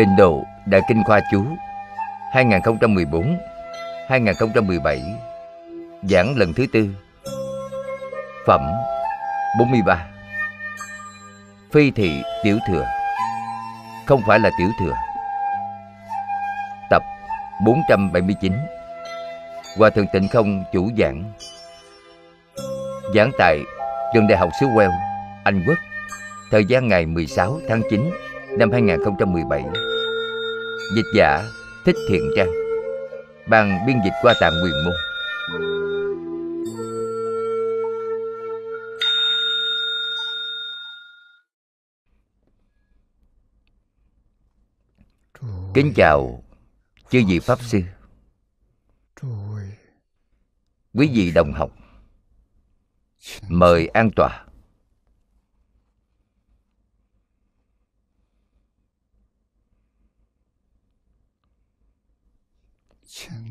Tịnh độ Đại Kinh Khoa Chú 2014-2017 Giảng lần thứ tư. Phẩm 43 Phi thị tiểu thừa. Không phải là tiểu thừa. Tập 479 Hòa Thượng Tịnh Không chủ giảng. Giảng tại Trường Đại học xứ Wales, Anh Quốc Thời gian ngày 16 tháng 9 năm 2017 Dịch giả Thích Thiện Trang. Bằng biên dịch qua tạm quyền môn. Kính chào chư vị Pháp Sư. Quý vị đồng học, Mời an tòa.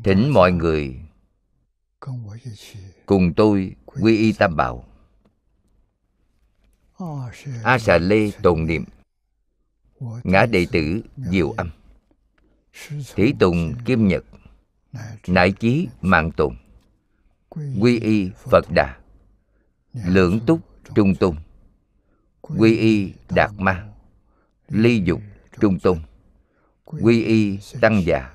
Thỉnh mọi người cùng tôi quy y tam bảo. A xà lê tồn niệm. Ngã đệ tử diệu âm. Thí tùng kim nhật. Nại chí mạng tùng Quy y Phật Đà. Lưỡng túc trung tôn. Quy y Đạt Ma. Ly dục trung tôn. Quy y Tăng già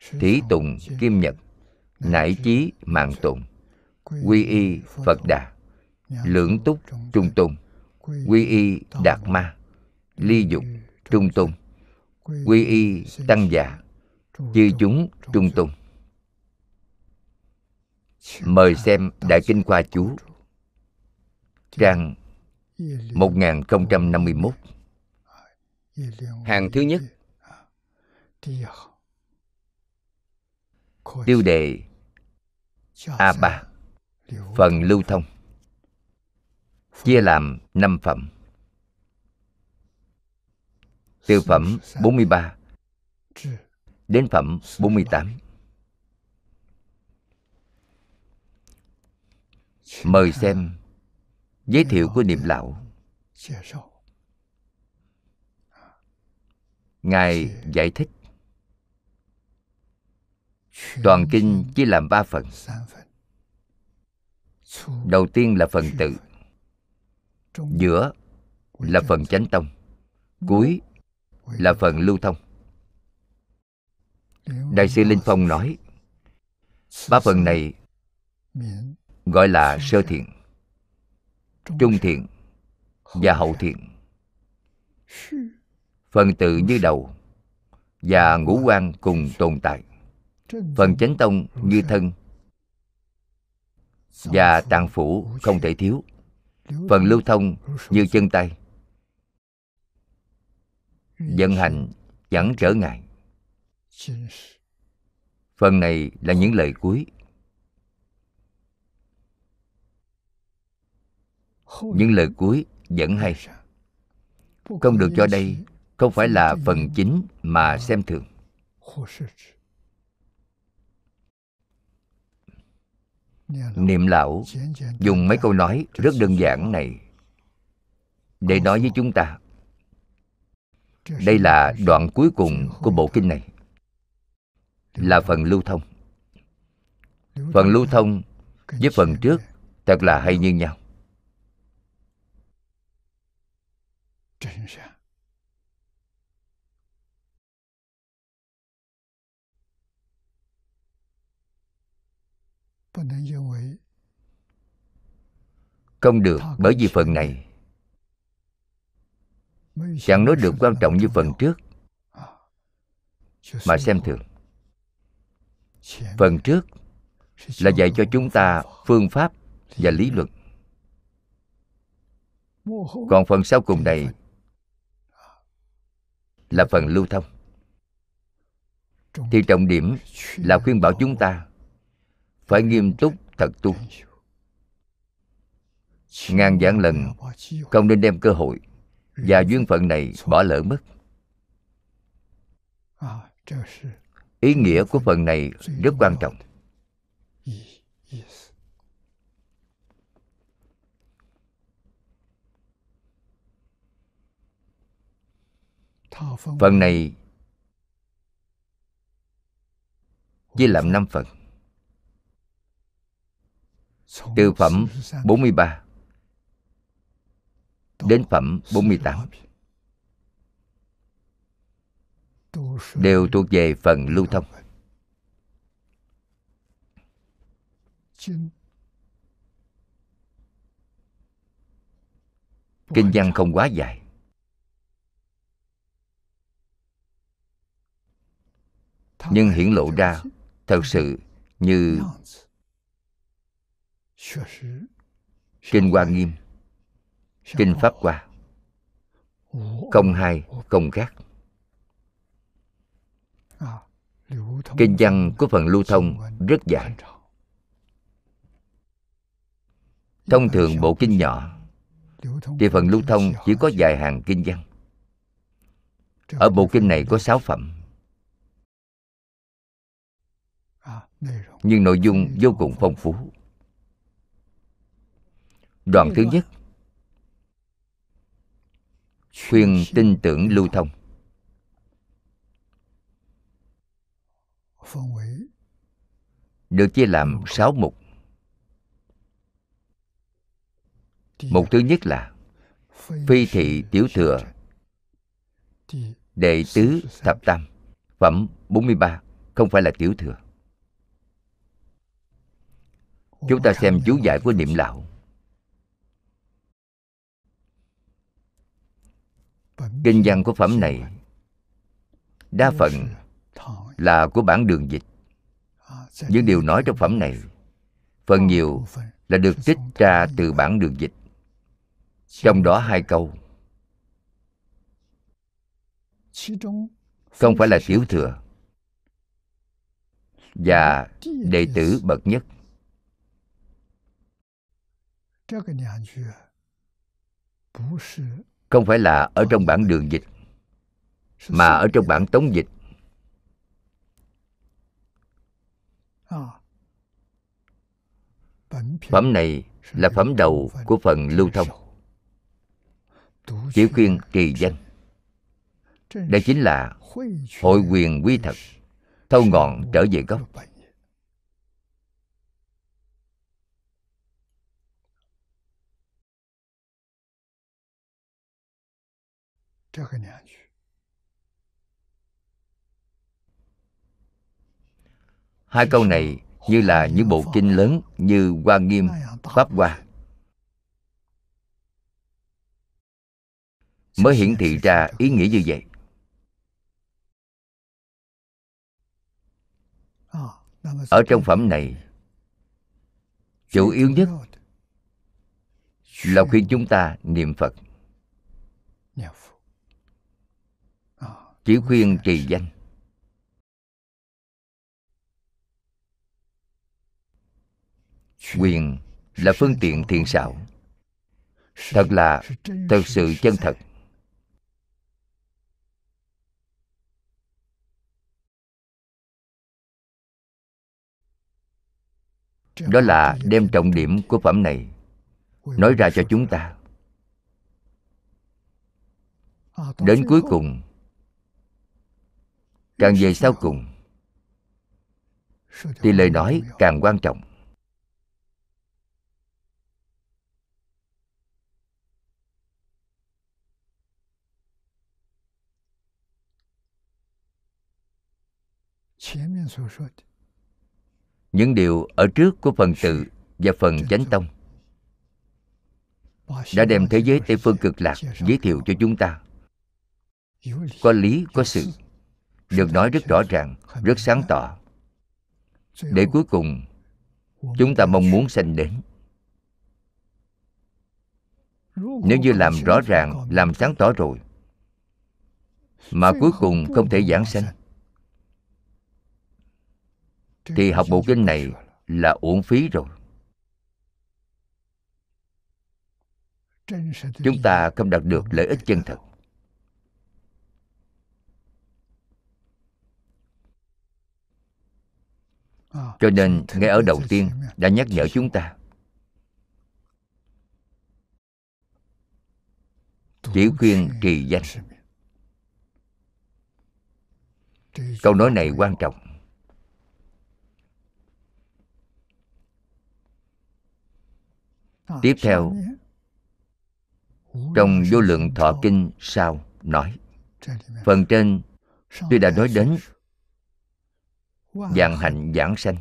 thí tùng kim nhật, nải chí mạng tùng. Quy y phật đà, lưỡng túc trung tùng. Quy y đạt ma, ly dục trung tùng. Quy y tăng già, chư chúng trung tùng. Mời xem đại kinh khoa chú, trang 1051 hàng thứ nhất tiêu đề a ba. phần lưu thông. Chia làm năm phẩm. Từ phẩm 43 đến phẩm 48 mời xem giới thiệu của niệm lão. ngài giải thích Toàn kinh chia làm ba phần. Đầu tiên là phần tự. Giữa là phần chánh tông. Cuối là phần lưu thông. Đại sư Linh Phong nói, Ba phần này gọi là sơ thiện, Trung thiện và hậu thiện. Phần tự như đầu Và ngũ quan cùng tồn tại phần chánh tông như thân và tạng phủ không thể thiếu. Phần lưu thông như chân tay. Vận hành chẳng trở ngại. Phần này là những lời cuối. Những lời cuối vẫn hay. Không được cho đây không phải là phần chính mà xem thường. Niệm lão. dùng mấy câu nói rất đơn giản này. Để nói với chúng ta đây là đoạn cuối cùng của bộ kinh này. Là phần lưu thông. Phần lưu thông với phần trước thật là hay như nhau không được bởi vì phần này chẳng nói được quan trọng như phần trước. Mà xem thường. Phần trước là dạy cho chúng ta phương pháp. và lý luận. Còn phần sau cùng này là phần lưu thông. Thì trọng điểm là khuyên bảo chúng ta phải nghiêm túc, thật tu. Ngàn vạn lần, không nên đem cơ hội và duyên phận này bỏ lỡ mất. Ý nghĩa của phần này rất quan trọng. Phần này chia làm năm phần từ phẩm 43 đến phẩm 48 đều thuộc về phần lưu thông. Kinh văn không quá dài. nhưng hiển lộ ra thật sự như kinh hoa nghiêm kinh pháp hoa không hai không khác. Kinh văn của phần lưu thông rất dài. Thông thường bộ kinh nhỏ thì phần lưu thông chỉ có vài hàng kinh văn. Ở bộ kinh này có sáu phẩm. Nhưng nội dung vô cùng phong phú đoạn thứ nhất. Khuyên tin tưởng lưu thông. Được chia làm sáu mục. Mục thứ nhất là phi thị tiểu thừa. Đệ tứ thập tam. Phẩm 43 không phải là tiểu thừa. Chúng ta xem chú giải của niệm lão kinh văn của phẩm này đa phần là của bản đường dịch. Những điều nói trong phẩm này phần nhiều là được trích ra từ bản đường dịch. Trong đó hai câu. Không phải là tiểu thừa và đệ tử bậc nhất không phải là ở trong bản đường dịch, mà ở trong bản tống dịch. Phẩm này là phẩm đầu của phần lưu thông. Chỉ khuyên trì danh. Đây chính là hội quyền quy thật, thâu ngọn trở về gốc. Hai câu này như là những bộ kinh lớn như hoa nghiêm pháp hoa. Mới hiển thị ra ý nghĩa như vậy. Ở trong phẩm này chủ yếu nhất là khuyên chúng ta niệm phật chỉ khuyên trì danh. Quyền là phương tiện thiện xảo. Thật là thật sự chân thật. Đó là đem trọng điểm của phẩm này, nói ra cho chúng ta. Đến cuối cùng càng về sau cùng, thì lời nói càng quan trọng. Những điều ở trước của phần tự và phần chánh tông đã đem thế giới tây phương cực lạc giới thiệu cho chúng ta. Có lý, có sự được nói rất rõ ràng, rất sáng tỏ. Để cuối cùng, chúng ta mong muốn sanh đến. Nếu như làm rõ ràng, làm sáng tỏ rồi, mà cuối cùng không thể giảng sanh, thì học bộ kinh này là uổng phí rồi. Chúng ta không đạt được lợi ích chân thật. Cho nên ngay ở đầu tiên đã nhắc nhở chúng ta. Chỉ khuyên trì danh. câu nói này quan trọng. Tiếp theo trong vô lượng thọ kinh sau nói phần trên tôi đã nói đến vạn hạnh giảng sanh.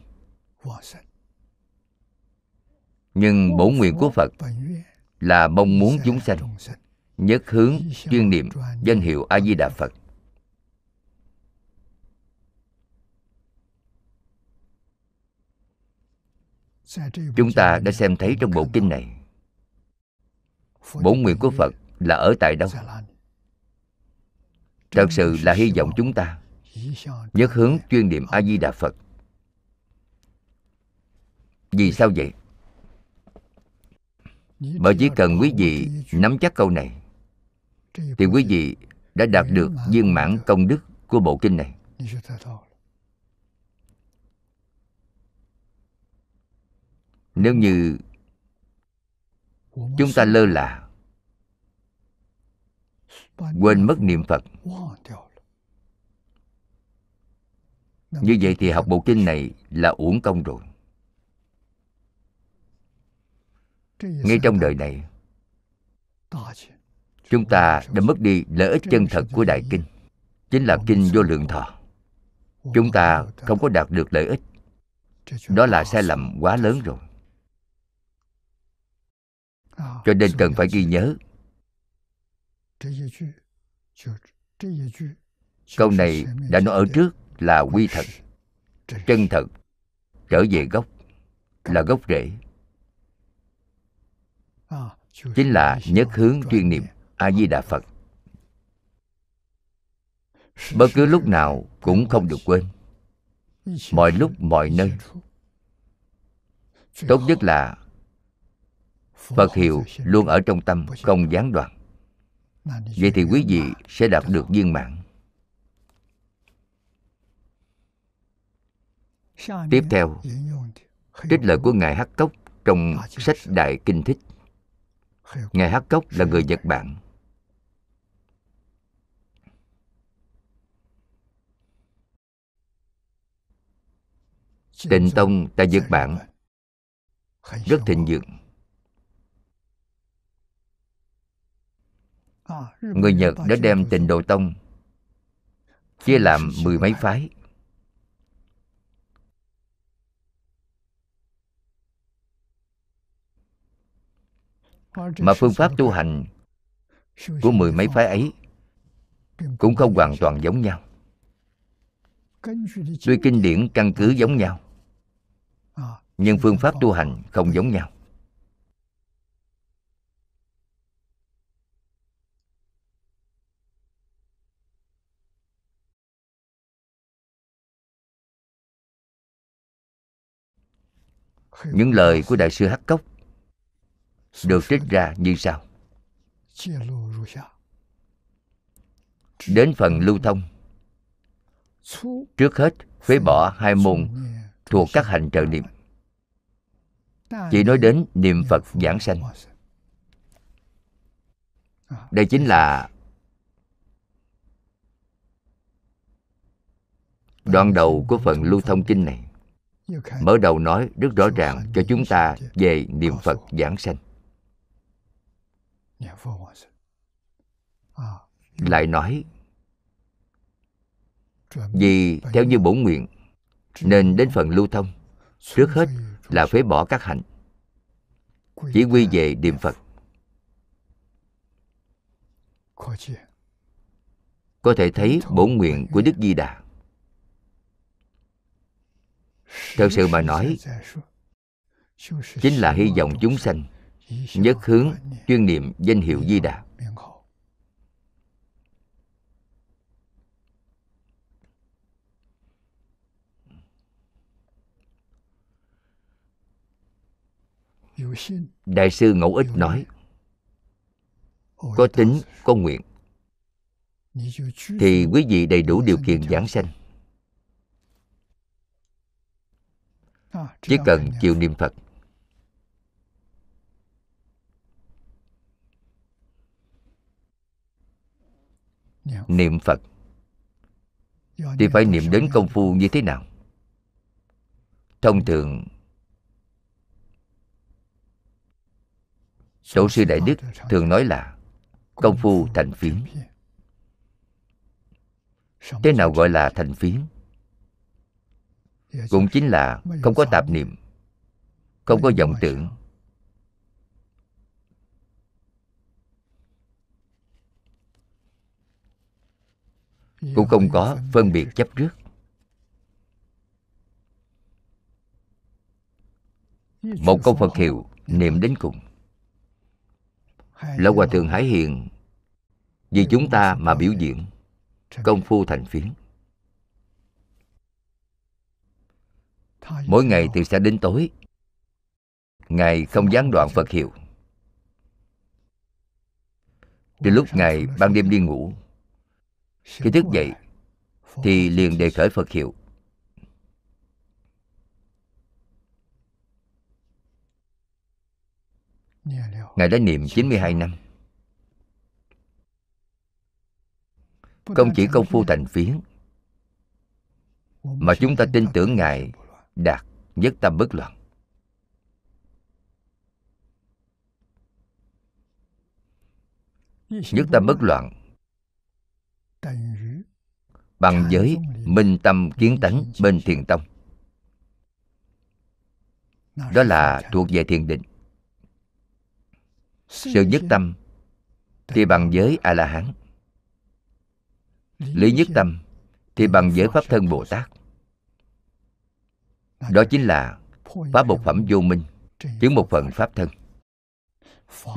Nhưng bổn nguyện của phật là mong muốn chúng sanh nhất hướng chuyên niệm danh hiệu a di đà phật chúng ta đã xem thấy trong bộ kinh này. Bổn nguyện của phật là ở tại đâu? Thật sự là hy vọng chúng ta nhất hướng chuyên niệm a di đà phật. Vì sao vậy? Bởi chỉ cần quý vị nắm chắc câu này, thì quý vị đã đạt được viên mãn công đức của bộ kinh này. Nếu như chúng ta lơ là, quên mất niệm phật như vậy thì học bộ kinh này là uổng công rồi. Ngay trong đời này chúng ta đã mất đi lợi ích chân thật của đại kinh chính là kinh vô lượng thọ. Chúng ta không có đạt được lợi ích. Đó là sai lầm quá lớn rồi. Cho nên cần phải ghi nhớ. Câu này đã nói ở trước là quy thật, chân thật, trở về gốc, là gốc rễ. Chính là nhất hướng chuyên niệm a di đà phật. Bất cứ lúc nào cũng không được quên. Mọi lúc, mọi nơi. Tốt nhất là phật hiệu luôn ở trong tâm, không gián đoạn. Vậy thì quý vị sẽ đạt được viên mạng. Tiếp theo trích lời của ngài hắc cốc trong sách đại kinh thích. Ngài hắc cốc là người nhật bản. Tịnh tông tại nhật bản. Rất thịnh vượng. Người nhật đã đem tịnh độ tông chia làm mười mấy phái mà phương pháp tu hành của mười mấy phái ấy cũng không hoàn toàn giống nhau. Tuy kinh điển căn cứ giống nhau, nhưng phương pháp tu hành không giống nhau. Những lời của đại sư hắc cốc được trích ra như sau. Đến phần lưu thông. Trước hết, phế bỏ hai môn thuộc các hành trợ niệm. Chỉ nói đến niệm phật giảng sanh. Đây chính là đoạn đầu của phần lưu thông kinh này. Mở đầu nói rất rõ ràng cho chúng ta về niệm phật giảng sanh lại nói vì theo như bổn nguyện nên đến phần lưu thông. Trước hết là phế bỏ các hạnh chỉ quy về niệm phật. Có thể thấy bổn nguyện của đức di đà. Thật sự mà nói chính là hy vọng chúng sanh nhất hướng, chuyên niệm danh hiệu di đà. Đại sư ngẫu ích nói, có tính, có nguyện. Thì quý vị đầy đủ điều kiện giảng sanh. Chỉ cần chịu niệm phật niệm phật. Thì phải niệm đến công phu như thế nào? Thông thường tổ sư đại đức thường nói là công phu thành phiến thế nào gọi là thành phiến cũng chính là không có tạp niệm không có vọng tưởng cũng không có phân biệt chấp trước. Một câu phật hiệu niệm đến cùng. Lão hòa thượng hải hiền, vì chúng ta mà biểu diễn công phu thành phiến. Mỗi ngày từ sáng đến tối, ngài không gián đoạn phật hiệu. Từ lúc ngài ban đêm đi ngủ khi thức dậy, thì liền đề khởi phật hiệu. Ngài đã niệm 92 năm. Không chỉ công phu thành phiến, Mà chúng ta tin tưởng Ngài đạt nhất tâm bất loạn. Nhất tâm bất loạn Bằng giới minh tâm kiến tánh bên thiền tông. Đó là thuộc về thiền định. Sự nhất tâm thì bằng giới a la hán lý nhất tâm thì bằng giới pháp thân bồ tát đó chính là phá một phẩm vô minh, chứng một phần pháp thân.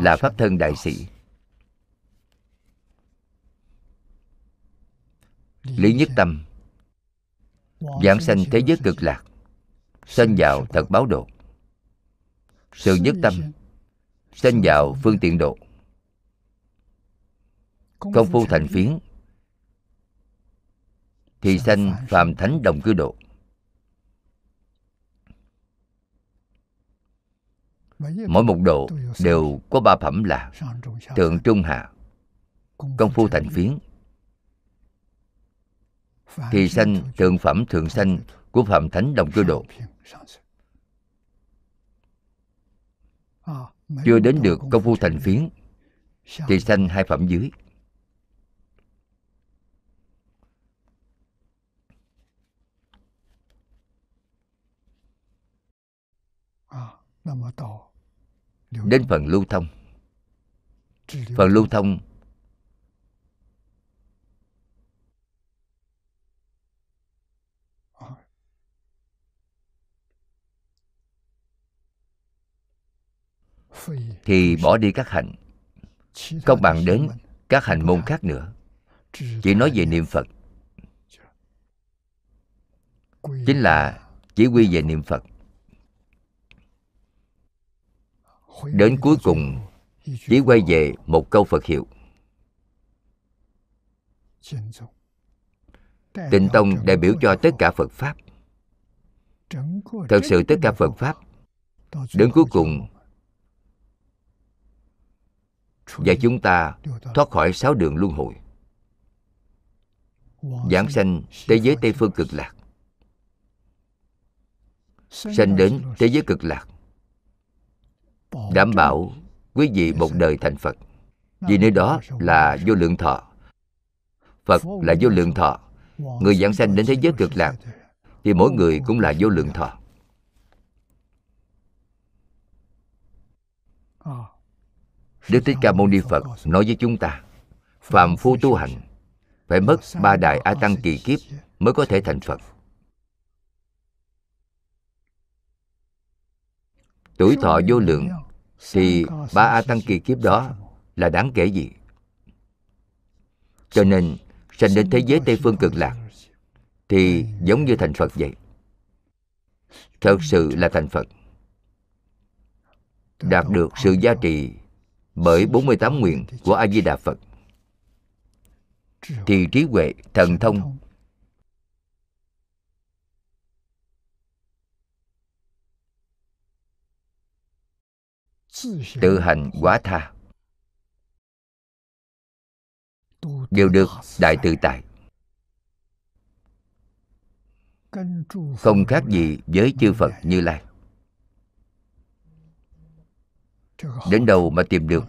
Là pháp thân đại sĩ. Lý nhất tâm. Giảng sanh thế giới cực lạc, sanh vào thật báo độ. Sự nhất tâm, sanh vào phương tiện độ. Công phu thành phiến, thì sanh phàm thánh đồng cư độ. Mỗi một độ đều có ba phẩm là thượng trung hạ, công phu thành phiến thì sanh thượng phẩm thượng sanh của phạm thánh đồng cư độ. Chưa đến được công phu thành phiến thì sanh hai phẩm dưới. Đến phần lưu thông. Phần lưu thông thì bỏ đi các hạnh. Không bằng đến các hành môn khác nữa. Chỉ nói về niệm phật. Chính là chỉ quy về niệm phật. Đến cuối cùng, chỉ quay về một câu phật hiệu. Tịnh tông đại biểu cho tất cả phật pháp. Thật sự tất cả phật pháp. Đến cuối cùng và chúng ta thoát khỏi sáu đường luân hồi. Giảng sanh thế giới tây phương cực lạc. Sanh đến thế giới cực lạc. Đảm bảo quý vị một đời thành phật. Vì nơi đó là vô lượng thọ. Phật là vô lượng thọ. Người giảng sanh đến thế giới cực lạc thì mỗi người cũng là vô lượng thọ. Đức Thích Ca Mâu Ni Phật nói với chúng ta Phạm phu tu hành, Phải mất ba đại A Tăng kỳ kiếp Mới có thể thành Phật. Tuổi thọ vô lượng Thì ba A Tăng kỳ kiếp đó Là đáng kể gì? Cho nên, Sanh đến thế giới Tây Phương cực lạc Thì giống như thành Phật vậy. Thật sự là thành Phật. Đạt được sự giá trị bởi 48 nguyện của A Di Đà Phật. Thì trí huệ, thần thông. Tự hành quá tha. Đều được đại tự tại không khác gì với chư phật như lai. Đến đâu mà tìm được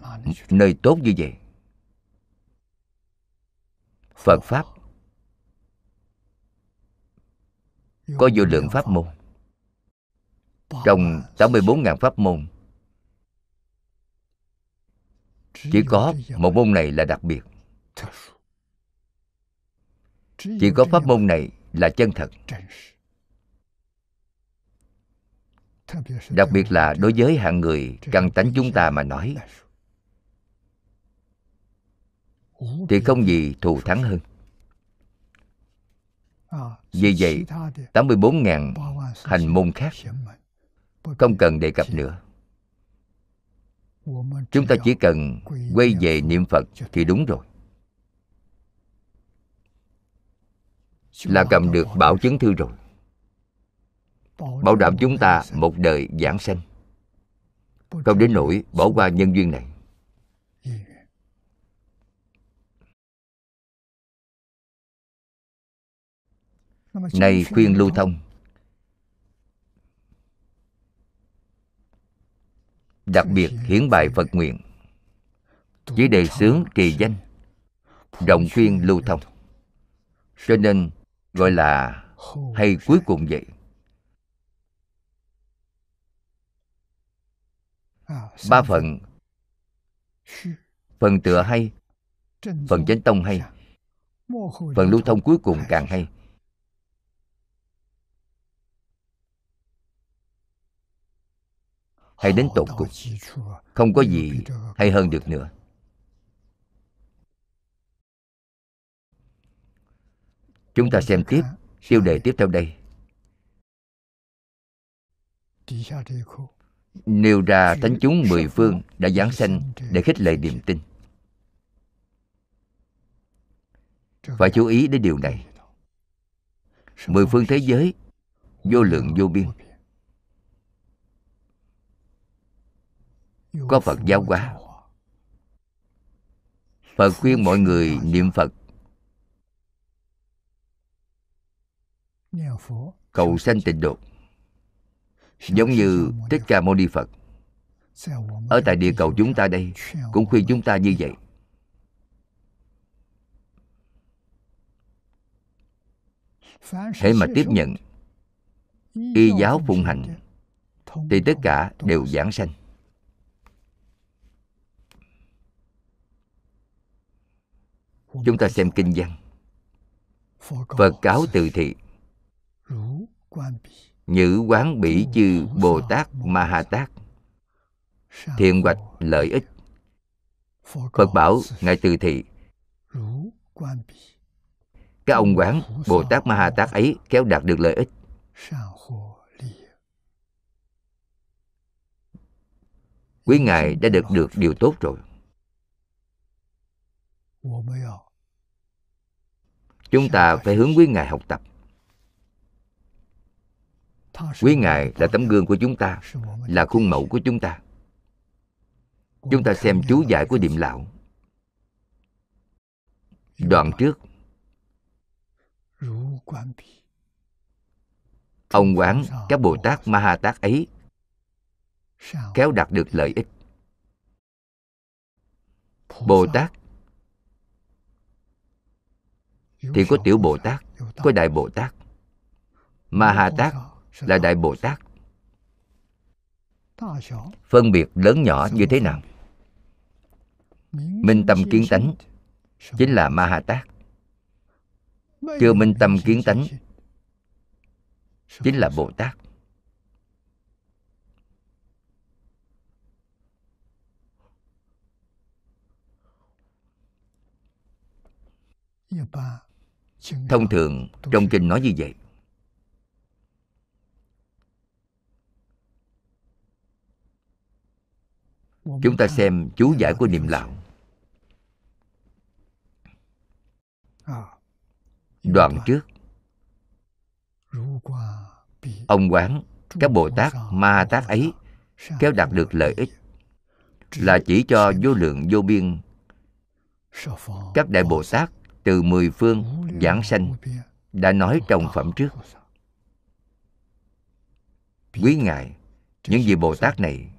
nơi tốt như vậy? Phật pháp. Có vô lượng pháp môn. Trong 84.000 pháp môn, chỉ có một môn này là đặc biệt. Chỉ có pháp môn này là chân thật đặc biệt là đối với hạng người căn tánh chúng ta mà nói. Thì không gì thù thắng hơn. Vì vậy 84.000 hành môn khác không cần đề cập nữa. Chúng ta chỉ cần quay về niệm phật thì đúng rồi. Là cầm được bảo chứng thư rồi bảo đảm chúng ta một đời giảng sanh. Không đến nỗi bỏ qua nhân duyên này. Này khuyên lưu thông. Đặc biệt hiển bài phật nguyện. Với đề xướng trì danh, rộng khuyên lưu thông. Cho nên gọi là hay cuối cùng vậy. Ba phần. phần. Tựa hay. Phần chánh tông hay. Phần lưu thông cuối cùng càng hay. Hay đến tột cùng. không có gì hay hơn được nữa. Chúng ta xem tiếp tiêu đề tiếp theo đây nêu ra thánh chúng mười phương đã giáng sanh để khích lệ niềm tin. Phải chú ý đến điều này. Mười phương thế giới vô lượng vô biên. Có phật giáo hóa. Phật khuyên mọi người niệm phật. Cầu sanh tịnh độ giống như thích ca mâu ni phật. Ở tại địa cầu chúng ta đây cũng khuyên chúng ta như vậy. hễ mà tiếp nhận y giáo phụng hành thì tất cả đều giảng sanh. Chúng ta xem kinh văn. Phật cáo từ thị Nhữ quán bỉ chư Bồ Tát Ma Ha Tát Thiện hoạch lợi ích. Phật bảo Ngài từ thị. Các ông quán Bồ Tát Ma Ha Tát ấy kéo đạt được lợi ích. Quý Ngài đã được được điều tốt rồi. Chúng ta phải hướng quý Ngài học tập quý ngài là tấm gương của chúng ta, là khuôn mẫu của chúng ta. Chúng ta xem chú giải của Điềm lão. Đoạn trước. Ông quán các bồ tát ma ha tát ấy kéo đạt được lợi ích. Bồ tát thì có tiểu bồ tát, có đại bồ tát. Ma ha tát là đại bồ tát phân biệt lớn nhỏ như thế nào? Minh tâm kiến tánh chính là ma ha tát chưa minh tâm kiến tánh chính là bồ tát thông thường trong kinh nói như vậy chúng ta xem chú giải của niệm lão đoạn trước. Ông quán, các bồ tát, ma tát ấy, kéo đạt được lợi ích là chỉ cho vô lượng vô biên. Các đại bồ tát từ mười phương giảng sanh đã nói trong phẩm trước. Quý ngài, những vị bồ tát này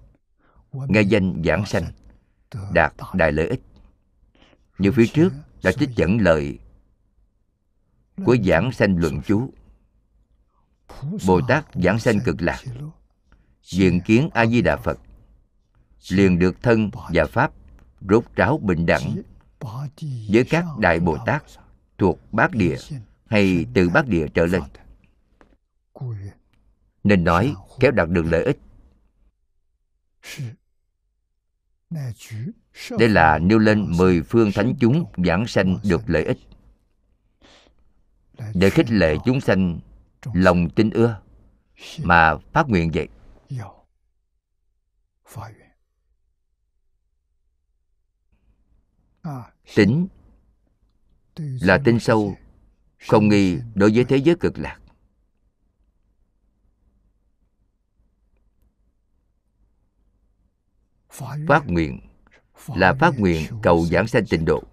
nghe danh giảng sanh, đạt đại lợi ích. Như phía trước đã trích dẫn lời của giảng sanh luận chú. Bồ tát giảng sanh cực lạc diện kiến a di đà phật, liền được thân và pháp rốt ráo bình đẳng với các đại bồ tát thuộc bát địa hay từ bát địa trở lên. Nên nói, kéo đạt được lợi ích đây là nêu lên mười phương thánh chúng giảng sanh được lợi ích. Để khích lệ chúng sanh, lòng tin ưa, mà phát nguyện vậy. Tính là tin sâu, không nghi đối với thế giới cực lạc. Phát nguyện là phát nguyện cầu giảng sanh tịnh độ.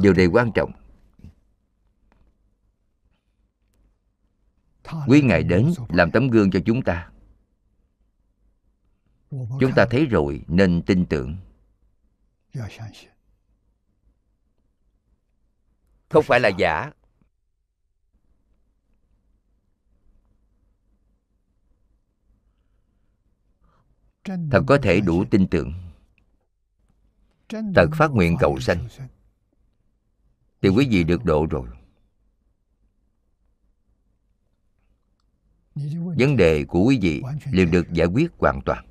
Điều này quan trọng. Quý ngài đến làm tấm gương cho chúng ta. Chúng ta thấy rồi nên tin tưởng. Không phải là giả thật có thể đủ tin tưởng. Thật phát nguyện cầu sanh. Thì quý vị được độ rồi. Vấn đề của quý vị liền được giải quyết hoàn toàn.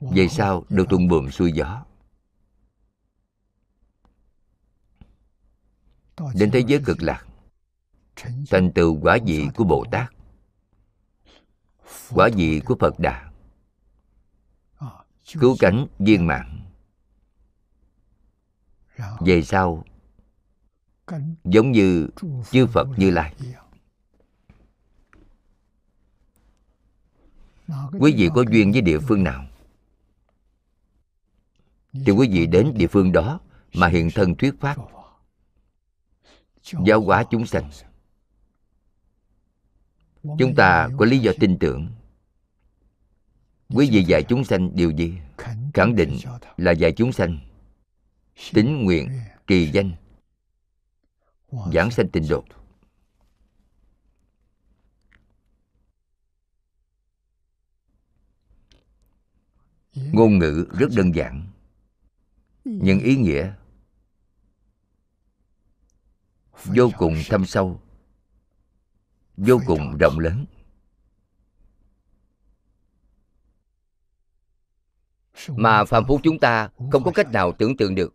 Về sau được thuận buồm xuôi gió. Đến thế giới cực lạc. Thành tựu quả vị của bồ tát quả vị của phật đà. Cứu cánh viên mạng về sau, giống như chư phật như lai. Quý vị có duyên với địa phương nào? Thì quý vị đến địa phương đó mà hiện thân thuyết pháp. Giáo hóa chúng sanh chúng ta có lý do tin tưởng. Quý vị dạy chúng sanh điều gì? khẳng định là dạy chúng sanh tính nguyện kỳ danh giảng sanh tịnh độ. ngôn ngữ rất đơn giản nhưng ý nghĩa vô cùng thâm sâu vô cùng rộng lớn. Mà phàm phu chúng ta không có cách nào tưởng tượng được.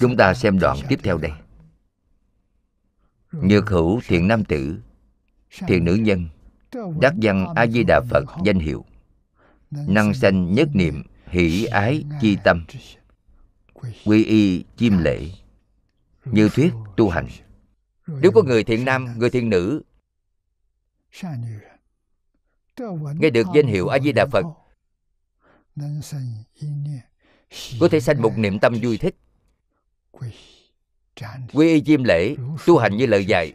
Chúng ta xem đoạn tiếp theo đây. Nhược hữu thiện nam tử thiện nữ nhân đắc văn a di đà phật danh hiệu năng sanh nhất niệm hỷ ái chi tâm quy y chim lễ như thuyết tu hành. Nếu có người thiện nam người thiện nữ nghe được danh hiệu a di đà phật. có thể sanh một niệm tâm vui thích. Quy y chim lễ tu hành như lời dạy.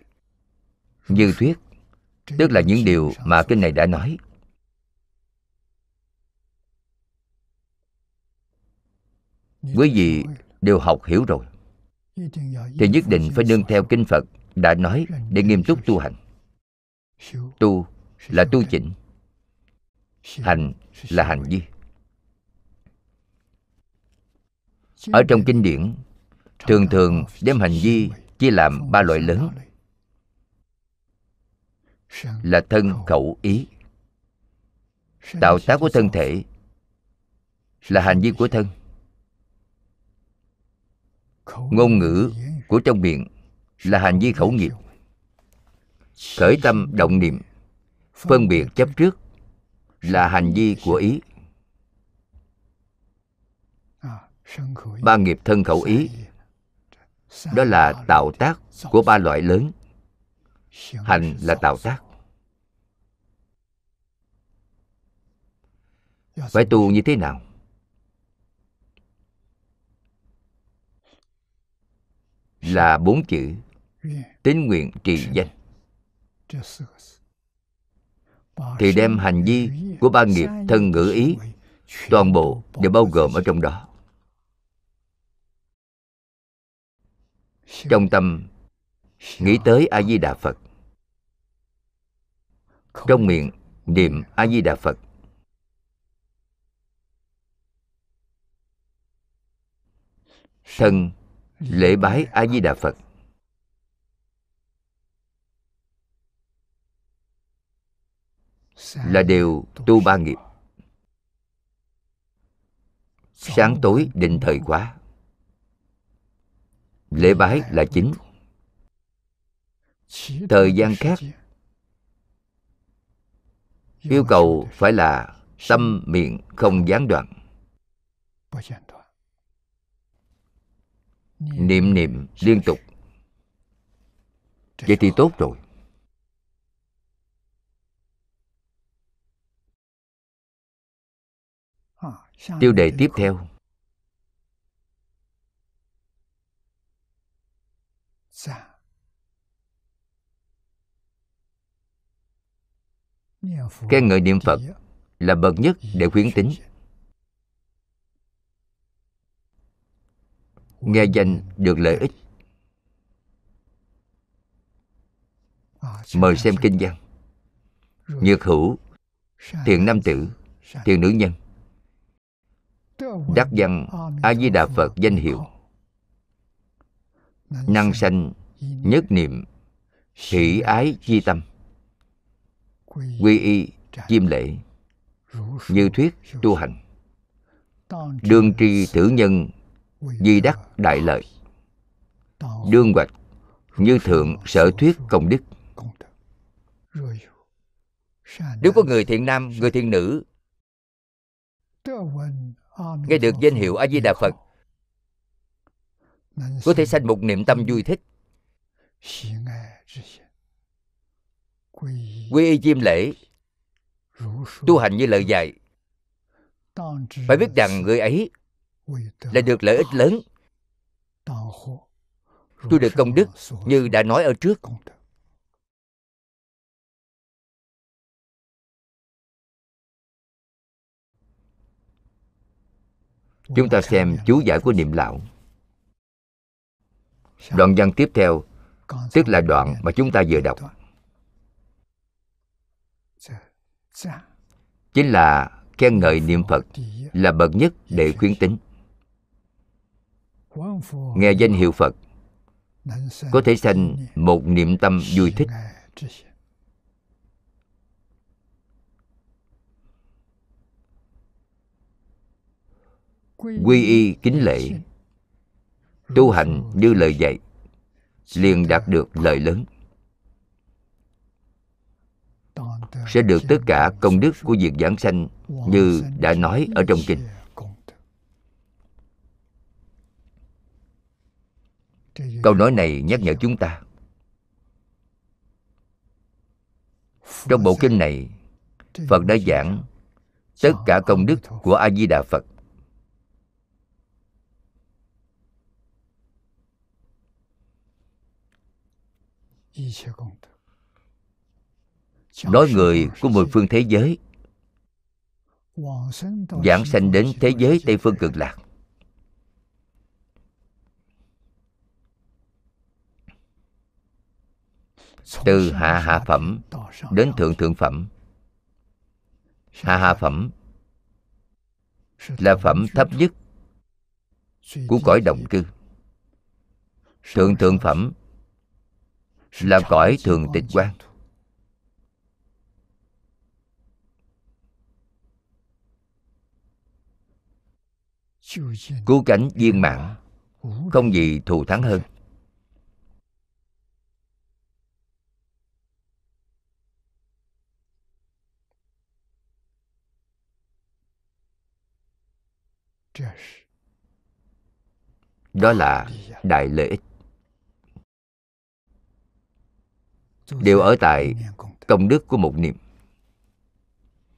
Như thuyết tức là những điều mà kinh này đã nói quý vị đều học hiểu rồi. Thì nhất định phải nương theo kinh phật đã nói để nghiêm túc tu hành. Tu là tu chỉnh hành là hành vi. Ở trong kinh điển thường thường đem hành vi chia làm ba loại lớn. là thân khẩu. ý. Tạo tác của thân thể là hành vi của thân ngôn ngữ của trong miệng là hành vi khẩu nghiệp. Khởi tâm động niệm, phân biệt chấp trước là hành vi của ý. Ba nghiệp thân khẩu ý, đó là tạo tác của ba loại lớn. Hành là tạo tác. Phải tu như thế nào? Là bốn chữ. Tín nguyện trì danh. Thì đem hành vi của ba nghiệp thân ngữ ý toàn bộ đều bao gồm ở trong đó. Trong tâm nghĩ tới a di đà phật trong miệng niệm a di đà phật. Thân lễ bái a di đà phật. Là đều tu ba nghiệp. Sáng tối định thời quá lễ bái là chính. Thời gian khác. Yêu cầu phải là tâm miệng không gián đoạn niệm niệm liên tục. Vậy thì tốt rồi. Tiêu đề tiếp theo. Khen ngợi niệm phật là bậc nhất để khuyến tính. Nghe danh được lợi ích. Mời xem kinh văn. Nhược hữu, thiện nam tử, thiện nữ nhân. Đắc văn a di đà phật danh hiệu. Năng sanh, nhất niệm, hỷ ái chi tâm. Quy y chiêm lễ như thuyết tu hành. Đương tri tử nhân di đắc đại lợi. Đương hoạch như thượng sở thuyết công đức. Nếu có người thiện nam người thiện nữ nghe được danh hiệu a di đà phật có thể sanh một niệm tâm vui thích. Quy y chiêm lễ tu hành như lời dạy. Phải biết rằng người ấy là được lợi ích lớn. Tôi được công đức như đã nói ở trước. Chúng ta xem chú giải của niệm lão. Đoạn văn tiếp theo, tức là đoạn mà chúng ta vừa đọc. Chính là khen ngợi niệm phật là bậc nhất để khuyến tính nghe danh hiệu phật, có thể sanh một niệm tâm vui thích. Quy y kính lệ, tu hành như lời dạy, liền đạt được lợi lớn. Sẽ được tất cả công đức của việc giảng sanh như đã nói ở trong kinh. Câu nói này nhắc nhở chúng ta. Trong bộ kinh này phật đã giảng tất cả công đức của a di đà phật. Nói người của mười phương thế giới giảng sanh đến thế giới tây phương cực lạc từ hạ hạ phẩm đến thượng thượng phẩm. Hạ hạ phẩm là phẩm thấp nhất của cõi đồng cư. Thượng thượng phẩm là cõi thường tịch quan cứu cánh viên mãn không gì thù thắng hơn. Đó là đại lợi ích đều ở tại công đức của một niệm.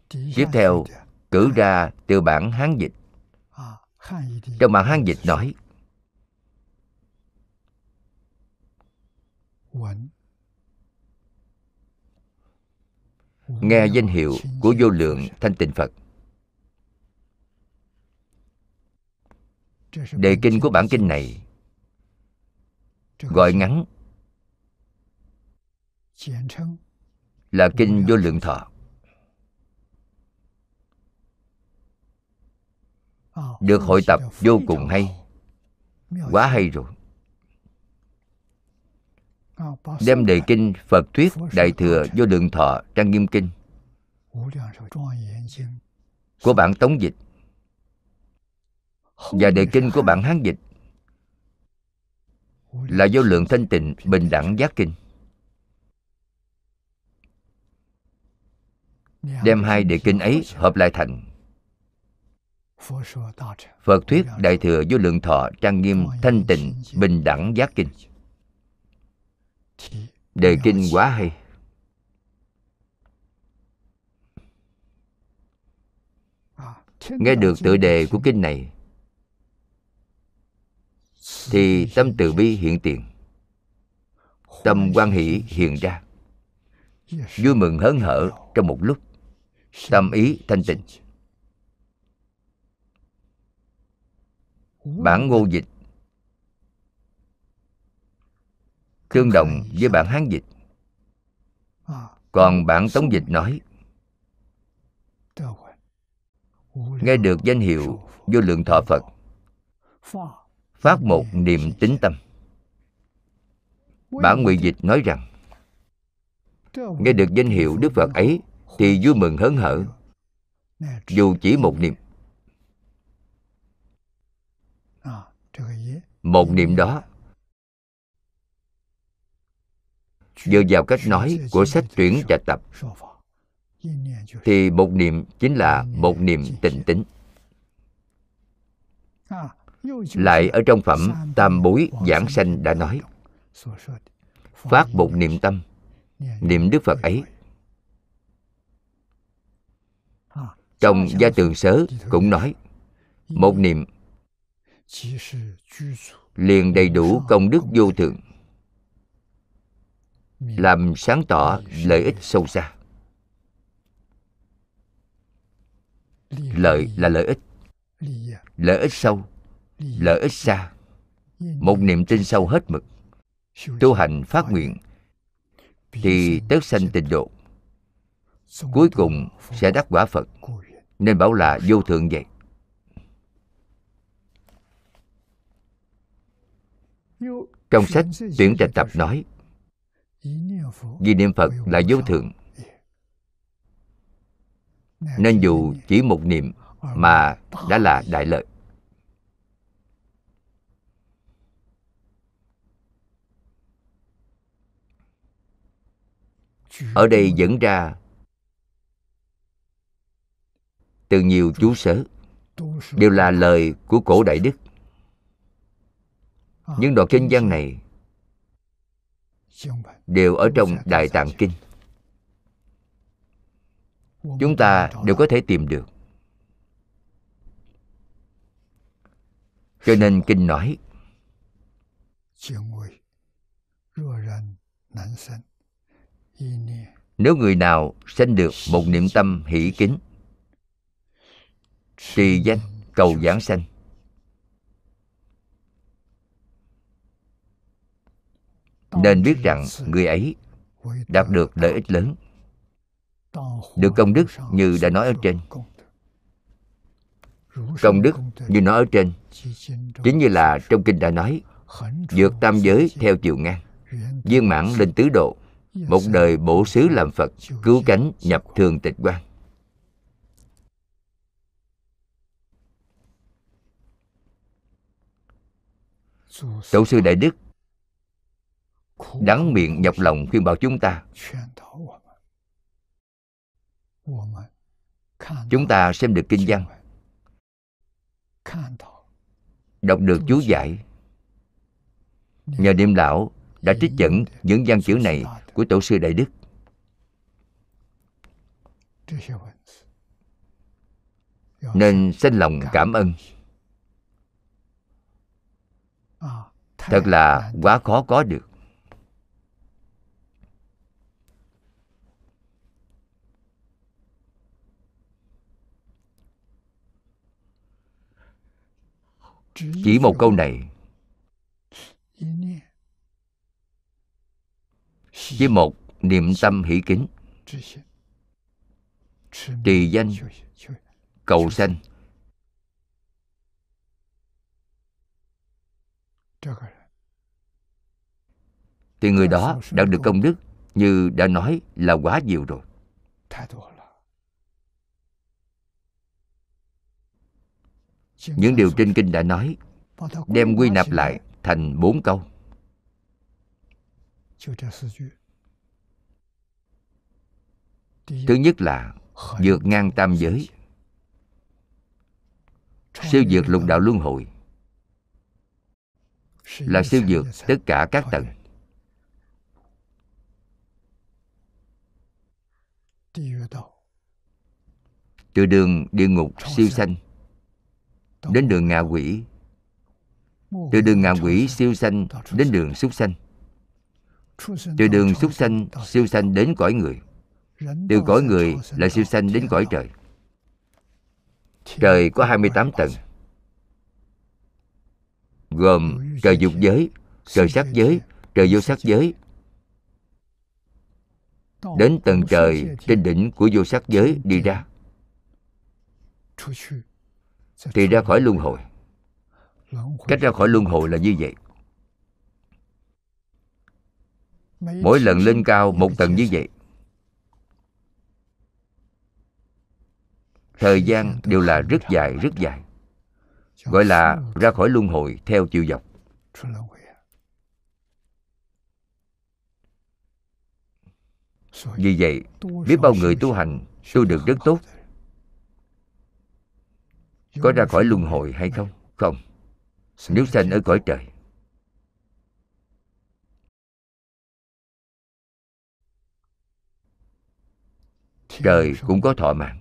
Tiếp theo cử ra từ bản hán dịch. Trong bản hán dịch nói nghe danh hiệu của vô lượng thanh tịnh phật đề kinh của bản kinh này gọi ngắn là kinh vô lượng thọ. Được hội tập vô cùng hay, quá hay rồi. Đem đề kinh phật thuyết đại thừa vô lượng thọ trang nghiêm kinh của bản tống dịch và đề kinh của bản hán dịch là vô lượng thanh tịnh, bình đẳng giác kinh. Đem hai đề kinh ấy hợp lại thành phật thuyết đại thừa vô lượng thọ trang nghiêm thanh tịnh, bình đẳng giác kinh. Đề kinh quá hay. Nghe được tựa đề của kinh này thì tâm từ bi hiện tiền. Tâm quan hỷ hiện ra. Vui mừng hớn hở trong một lúc. Tâm ý thanh tịnh. Bản ngô dịch. Tương đồng với bản hán dịch. Còn bản tống dịch nói, nghe được danh hiệu vô lượng thọ phật phát một niềm tính tâm. Bản ngụy dịch nói rằng, nghe được danh hiệu đức phật ấy thì vui mừng hớn hở, dù chỉ một niệm. Một niệm đó, dựa vào cách nói của sách tuyển trạch tập, thì một niệm chính là một niệm tịnh tính lại ở trong phẩm tam bối giảng sanh đã nói, phát một niệm tâm, niệm đức phật ấy. Trong gia tường sớ cũng nói, một niệm liền đầy đủ công đức vô thượng, làm sáng tỏ lợi ích sâu xa. Lợi là lợi ích lợi ích sâu lợi ích xa. Một niềm tin sâu hết mực. Tu hành phát nguyện. Thì tất sanh tịnh độ. Cuối cùng sẽ đắc quả phật. Nên bảo là vô thượng vậy. Trong sách tuyển trạch tập nói, vì niệm phật là vô thượng. Nên dù chỉ một niệm mà đã là đại lợi. Ở đây dẫn ra từ nhiều chú sớ đều là lời của cổ đại đức. Những đoạn kinh văn này đều ở trong đại tạng kinh. Chúng ta đều có thể tìm được. Cho nên kinh nói nếu người nào sanh được một niệm tâm hỷ kính trì danh cầu giảng sanh. Nên biết rằng người ấy đạt được lợi ích lớn, được công đức như đã nói ở trên. Công đức như nói ở trên, chính như là trong kinh đã nói, vượt tam giới theo chiều ngang, viên mãn lên tứ độ một đời bổ xứ làm phật cứu cánh nhập thường tịch quan tổ sư đại đức đắng miệng nhọc lòng khuyên bảo chúng ta. chúng ta xem được kinh văn. đọc được chú giải. nhờ niệm lão đã trích dẫn những văn chữ này của tổ sư đại đức. Nên xin lòng cảm ơn. Thật là quá khó có được. Chỉ một câu này với một niệm tâm hỷ kính. Trì danh cầu sanh. Thì người đó đã được công đức như đã nói là quá nhiều rồi. Những điều trên kinh đã nói, đem quy nạp lại thành bốn câu thứ nhất là vượt ngang tam giới. siêu vượt lục đạo luân hồi. Là siêu vượt tất cả các tầng. từ đường địa ngục siêu sanh đến đường ngạ quỷ. Từ đường ngạ quỷ siêu sanh đến đường súc sanh từ đường súc sanh siêu sanh đến cõi người. từ cõi người là siêu sanh đến cõi trời. Trời có 28 tầng gồm trời dục giới trời sắc giới trời vô sắc giới. Đến tầng trời trên đỉnh của vô sắc giới đi ra. Thì ra khỏi luân hồi. cách ra khỏi luân hồi là như vậy mỗi lần lên cao một tầng như vậy. Thời gian đều là rất dài rất dài. Gọi là ra khỏi luân hồi theo chiều dọc. Vì vậy biết bao người tu hành tu được rất tốt. Có ra khỏi luân hồi hay không? Không. Nếu sanh ở cõi trời trời cũng có thọ mạng.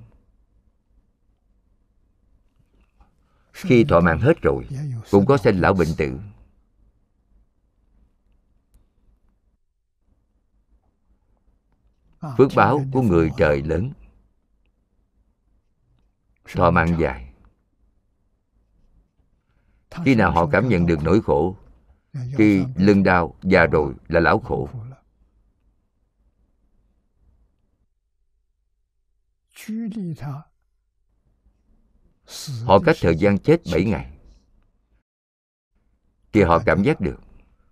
Khi thọ mạng hết rồi, cũng có sinh lão bệnh tử. Phước báo của người trời lớn. Thọ mạng dài. Khi nào họ cảm nhận được nỗi khổ, khi lưng đau già rồi là lão khổ. Họ cách thời gian chết 7 ngày. Thì họ cảm giác được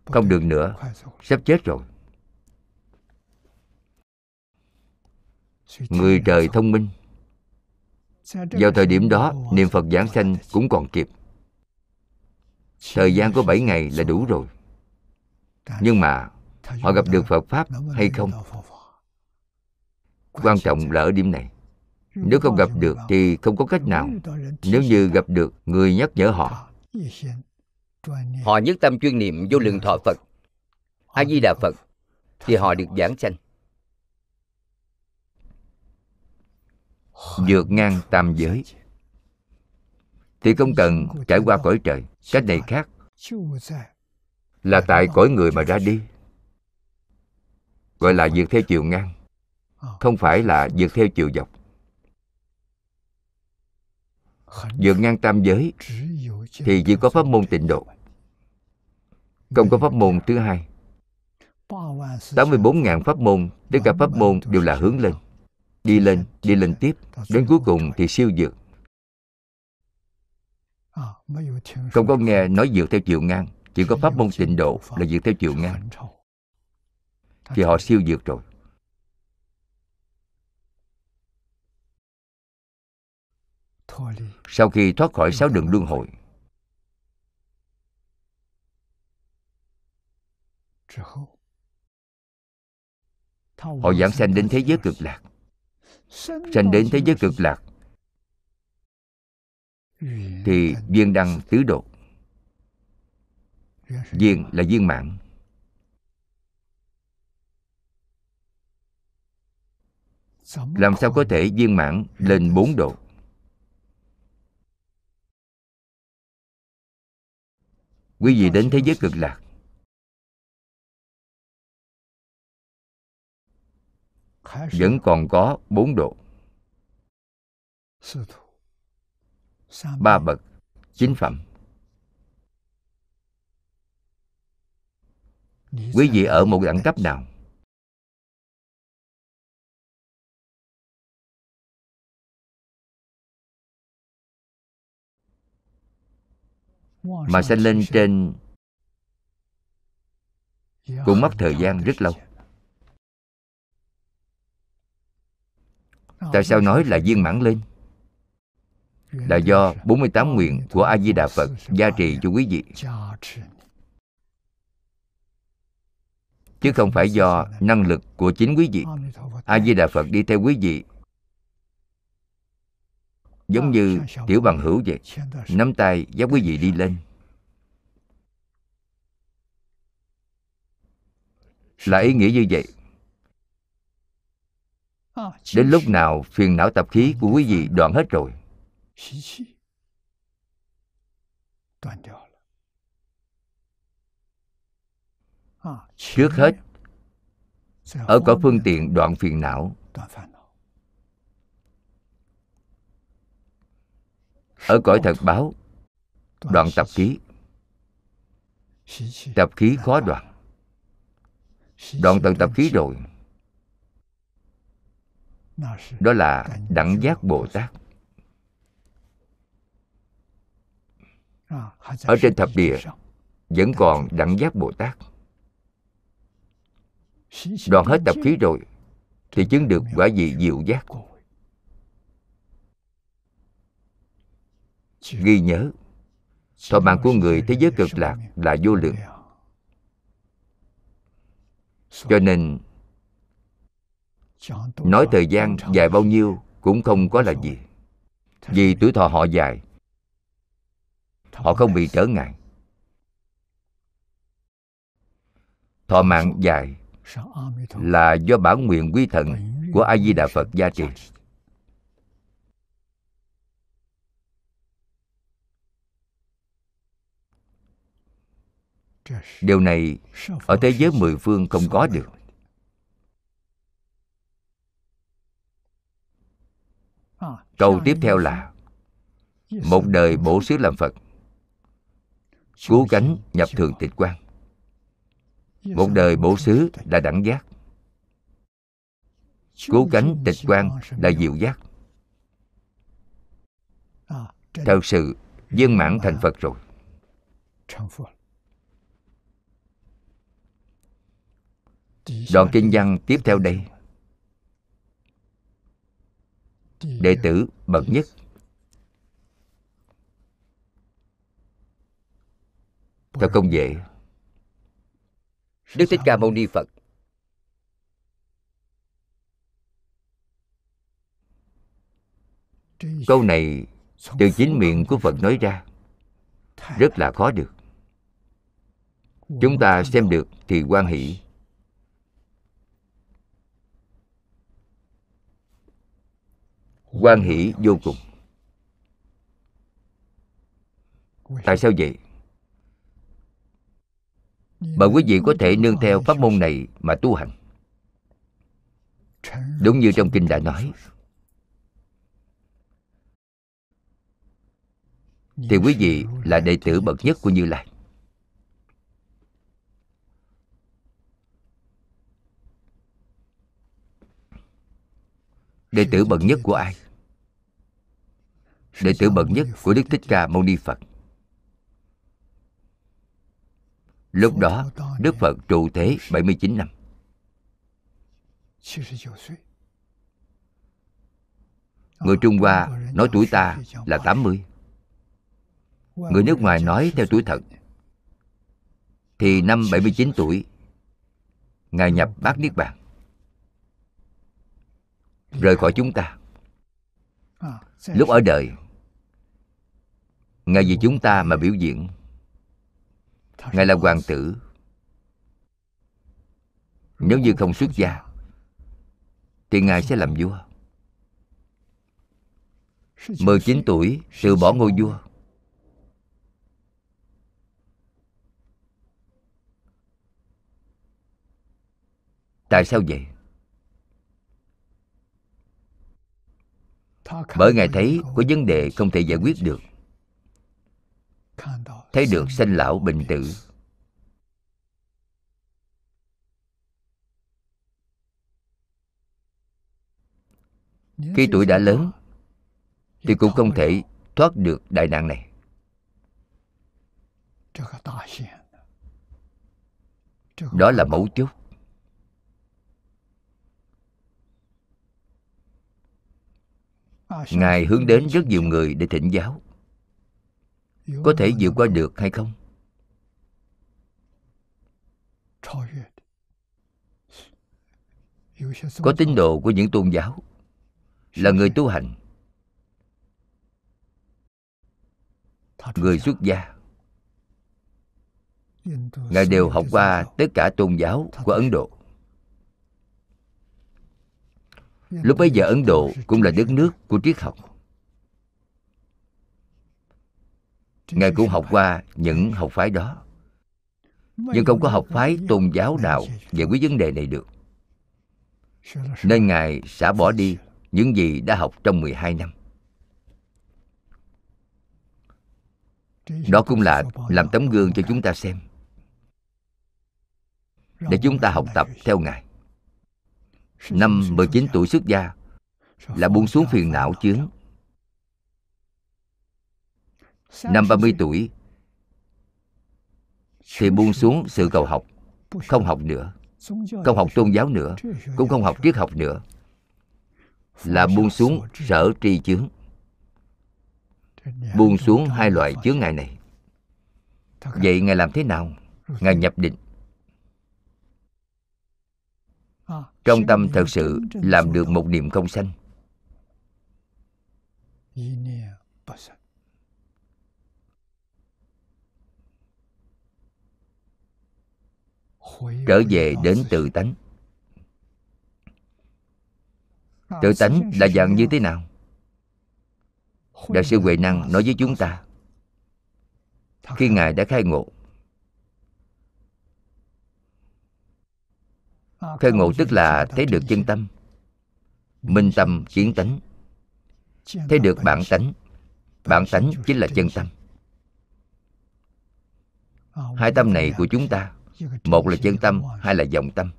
không được nữa sắp chết rồi. Người trời thông minh. Vào thời điểm đó niệm phật giảng sanh cũng còn kịp. Thời gian có 7 ngày là đủ rồi. Nhưng mà họ gặp được phật pháp hay không? quan trọng là ở điểm này nếu không gặp được thì không có cách nào. Nếu như gặp được, người nhắc nhở họ. Họ nhất tâm chuyên niệm vô lượng thọ phật, a di đà phật, thì họ được giảng sanh. Vượt ngang tam giới. Thì không cần trải qua cõi trời. Cách này khác. Là tại cõi người mà ra đi. Gọi là vượt theo chiều ngang. Không phải là vượt theo chiều dọc vượt ngang tam giới thì chỉ có pháp môn tịnh độ. Không có pháp môn thứ hai. 84.000 pháp môn Tất cả pháp môn đều là hướng lên. Đi lên, đi lên tiếp. Đến cuối cùng thì siêu vượt Không có nghe nói vượt theo chiều ngang Chỉ có pháp môn tịnh độ là vượt theo chiều ngang. Thì họ siêu vượt rồi. Sau khi thoát khỏi sáu đường luân hồi, họ giảng sanh đến thế giới cực lạc. Sanh đến thế giới cực lạc thì viên đăng tứ độ. Viên là viên mãn. Làm sao có thể viên mãn lên bốn độ? Quý vị đến thế giới cực lạc. Vẫn còn có bốn độ. Ba bậc chính phẩm. Quý vị ở một đẳng cấp nào mà sanh lên trên cũng mất thời gian rất lâu. tại sao nói là viên mãn lên? Là do 48 nguyện của A Di Đà Phật gia trì cho quý vị. Chứ không phải do năng lực của chính quý vị. A Di Đà Phật đi theo quý vị giống như tiểu bằng hữu vậy. Nắm tay, dắt quý vị đi lên. Là ý nghĩa như vậy. Đến lúc nào phiền não tập khí của quý vị đoạn hết rồi, trước hết, ở cõi phương tiện đoạn phiền não ở cõi thật báo, đoạn tập khí tập khí khó đoạn. Đoạn tận tập khí rồi. Đó là đẳng giác bồ tát. Ở trên thập địa, vẫn còn đẳng giác bồ tát. Đoạn hết tập khí rồi, thì chứng được quả vị diệu giác. Ghi nhớ thọ mạng của người thế giới cực lạc là vô lượng. cho nên nói thời gian dài bao nhiêu cũng không có là gì. vì tuổi thọ họ dài họ không bị trở ngại. Thọ mạng dài là do bản nguyện quy thần của a di đà phật gia trì điều này ở thế giới mười phương không có được. Câu tiếp theo là, một đời bổ xứ làm phật. Cứu cánh nhập thường tịch quan một đời bổ xứ là đẳng giác. Cứu cánh tịch quan là diệu giác. Thật sự viên mãn thành phật rồi. Đoạn kinh văn tiếp theo đây. Đệ tử bậc nhất. Theo công vệ đức thích ca mâu ni phật. Câu này từ chính miệng của phật nói ra. Rất là khó được. Chúng ta xem được thì quan hỷ. Quan hỷ vô cùng. Tại sao vậy? Mà quý vị có thể nương theo pháp môn này mà tu hành. Đúng như trong kinh đã nói. Thì quý vị là đệ tử bậc nhất của như lai. Đệ tử bậc nhất của ai? Đệ tử bậc nhất của đức thích ca mâu ni phật. Lúc đó, đức phật trụ thế 79 năm. Người Trung Hoa nói tuổi ta là 80 Người nước ngoài nói theo tuổi thật. Thì năm 79 tuổi, ngài nhập bát niết bàn, rời khỏi chúng ta. Lúc ở đời ngài vì chúng ta mà biểu diễn. Ngài là hoàng tử. Nếu như không xuất gia, thì ngài sẽ làm vua. 19 tuổi, từ bỏ ngôi vua. Tại sao vậy? Bởi Ngài thấy có vấn đề không thể giải quyết được. Thấy được sanh lão bệnh tử. Khi tuổi đã lớn, Thì cũng không thể thoát được đại nạn này. Đó là mấu chốt. Ngài hướng đến rất nhiều người để thỉnh giáo có thể vượt qua được hay không? Có tín đồ của những tôn giáo là người tu hành người xuất gia. Ngài đều học qua tất cả tôn giáo của ấn độ. Lúc bấy giờ ấn độ cũng là đất nước của triết học ngài cũng học qua những học phái đó. Nhưng không có học phái tôn giáo nào giải quyết vấn đề này được. Nên ngài xả bỏ đi những gì đã học trong 12 năm. Đó cũng là làm tấm gương cho chúng ta xem, để chúng ta học tập theo ngài. Năm 19 tuổi xuất gia Là buông xuống phiền não chướng. Năm 30 tuổi Thì buông xuống sự cầu học Không học nữa Không học tôn giáo nữa Cũng không học triết học nữa. Là buông xuống sở tri chướng Buông xuống hai loại chướng ngại này. Vậy Ngài làm thế nào? Ngài nhập định. Trong tâm thật sự làm được một niệm không sanh trở về đến tự tánh. Tự tánh là dạng như thế nào? Đại sư huệ năng nói với chúng ta. Khi ngài đã khai ngộ. Khai ngộ tức là thấy được chân tâm minh tâm kiến tánh. thấy được bản tánh. bản tánh chính là chân tâm. Hai tâm này của chúng ta một là chân tâm, hai là vọng tâm.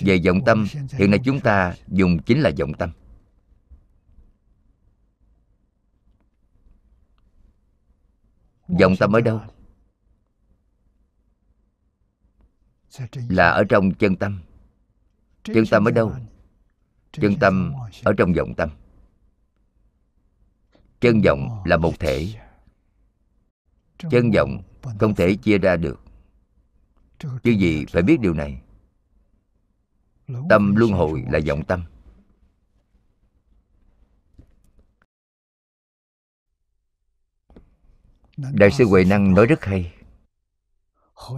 Về vọng tâm, hiện nay chúng ta dùng chính là vọng tâm. Vọng tâm ở đâu? Là ở trong chân tâm. Chân tâm ở đâu? Chân tâm ở trong vọng tâm. Chân vọng là một thể chân vọng không thể chia ra được. Chứ gì phải biết điều này. Tâm luân hồi là vọng tâm. Đại sư huệ năng nói rất hay.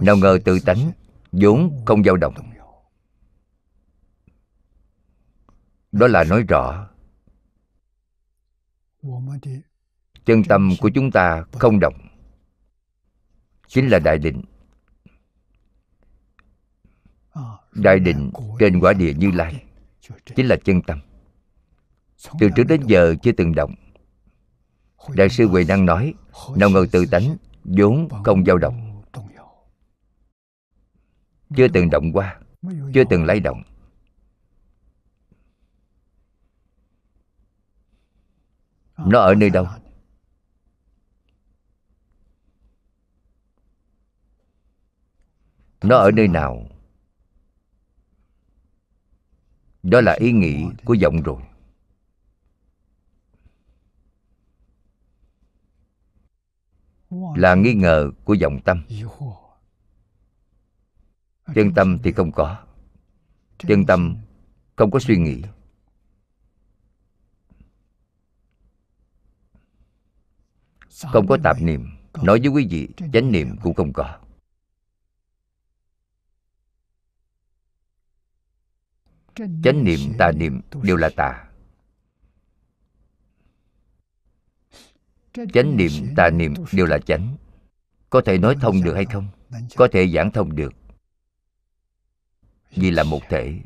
Nào ngờ tự tánh vốn không dao động. Đó là nói rõ. Chân tâm của chúng ta không động chính là đại định. Đại định trên quả địa như lai chính là chân tâm. Từ trước đến giờ chưa từng động. Đại sư huệ năng nói nào ngờ tự tánh vốn không dao động. chưa từng động qua chưa từng lay động. Nó ở nơi đâu nó ở nơi nào? Đó là ý nghĩ của vọng rồi. Là nghi ngờ của vọng tâm. Chân tâm thì không có. Chân tâm không có suy nghĩ. Không có tạp niệm. Nói với quý vị, chánh niệm cũng không có. Chánh niệm, tà niệm đều là tà. Chánh niệm, tà niệm đều là chánh. Có thể nói thông được hay không? Có thể giảng thông được. Vì là một thể.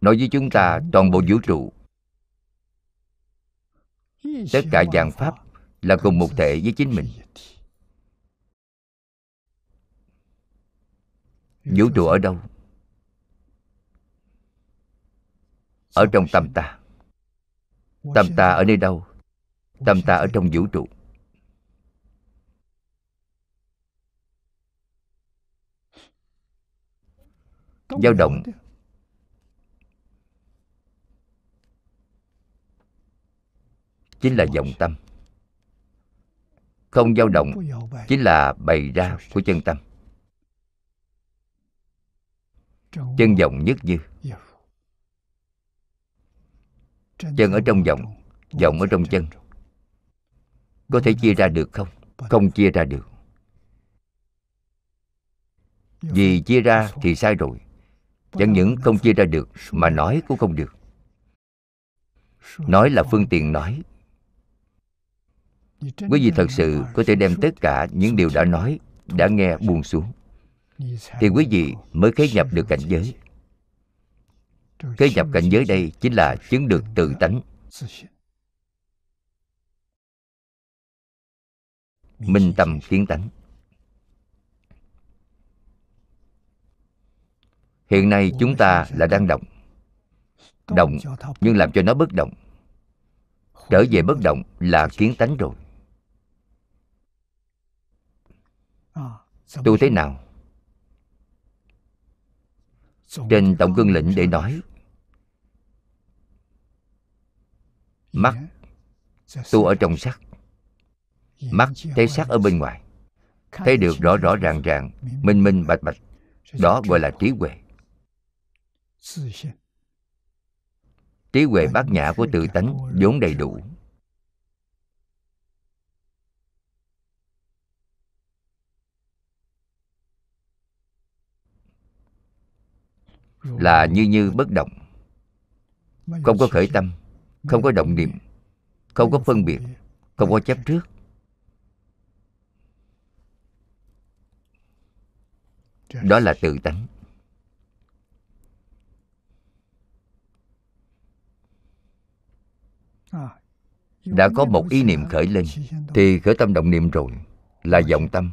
Nói với chúng ta, toàn bộ vũ trụ, tất cả dạng pháp là cùng một thể với chính mình. Vũ trụ ở đâu? Ở trong tâm ta. Tâm ta ở nơi đâu? Tâm ta ở trong vũ trụ. Dao động. Chính là vọng tâm. Không dao động, chính là bày ra của chân tâm. Chân vọng nhất như chân ở trong vọng vọng ở trong chân. có thể chia ra được không? Không chia ra được. Vì chia ra thì sai rồi. Chẳng những không chia ra được mà nói cũng không được. Nói là phương tiện nói. Quý vị thật sự có thể đem tất cả những điều đã nói đã nghe buông xuống. thì quý vị mới khế nhập được cảnh giới khế nhập cảnh giới đây chính là chứng được tự tánh. Minh tâm kiến tánh. Hiện nay chúng ta là đang động. động nhưng làm cho nó bất động. Trở về bất động là kiến tánh rồi. Tu thế nào trên tổng cương lĩnh để nói. Mắt tu ở trong sắc. Mắt thấy sắc ở bên ngoài. Thấy được rõ rõ ràng ràng minh minh bạch bạch. Đó gọi là trí huệ. Trí huệ bát nhã của tự tánh vốn đầy đủ là như như bất động. Không có khởi tâm, không có động niệm, không có phân biệt, không có chấp trước. Đó là tự tánh. Đã có một ý niệm khởi lên, thì khởi tâm động niệm rồi, là vọng tâm,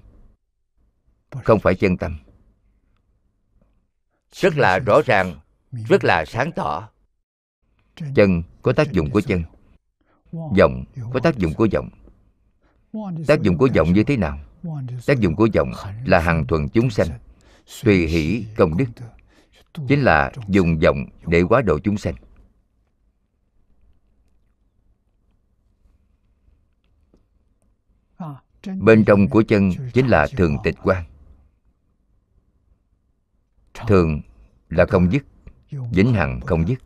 không phải chân tâm rất là rõ ràng, rất là sáng tỏ. Chân có tác dụng của chân. Giọng có tác dụng của giọng. tác dụng của giọng như thế nào? Tác dụng của giọng là hàng thuần chúng sanh, tùy hỷ công đức. Chính là dùng giọng để quá độ chúng sanh. Bên trong của chân chính là thường tịch quan thường là không dứt, vĩnh hằng không dứt.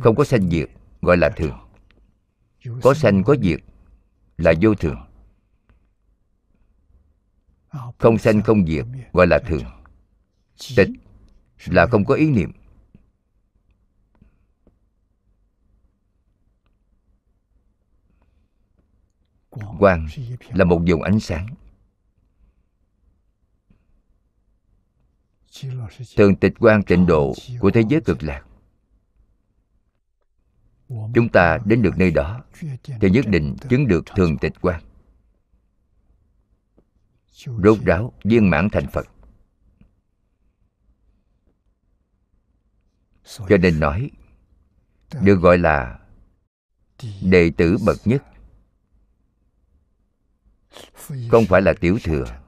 Không có sanh diệt, gọi là thường. Có sanh, có diệt, là vô thường. Không sanh, không diệt, gọi là thường. Tịch là không có ý niệm. Quang là một vùng ánh sáng. Thường tịch quan tịnh độ của thế giới cực lạc. Chúng ta đến được nơi đó thì nhất định chứng được thường tịch quan. Rốt ráo viên mãn thành phật. Cho nên nói được gọi là đệ tử bậc nhất. không phải là tiểu thừa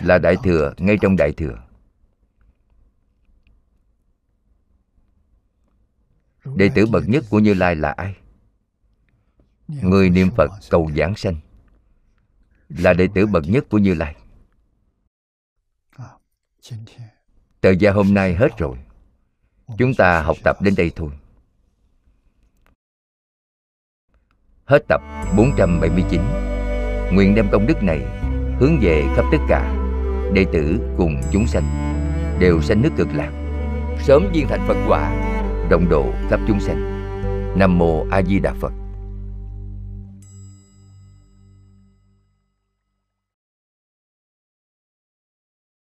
là đại thừa, ngay trong đại thừa. Đệ tử bậc nhất của như lai là ai? Người niệm phật cầu giảng sanh. Là đệ tử bậc nhất của như lai. Thời gian hôm nay hết rồi. Chúng ta học tập đến đây thôi. Hết tập 479 Nguyện đem công đức này hướng về khắp tất cả đệ tử cùng chúng sanh, đều sanh nước cực lạc, sớm viên thành Phật quả rộng độ khắp chúng sanh. Nam mô A Di Đà Phật.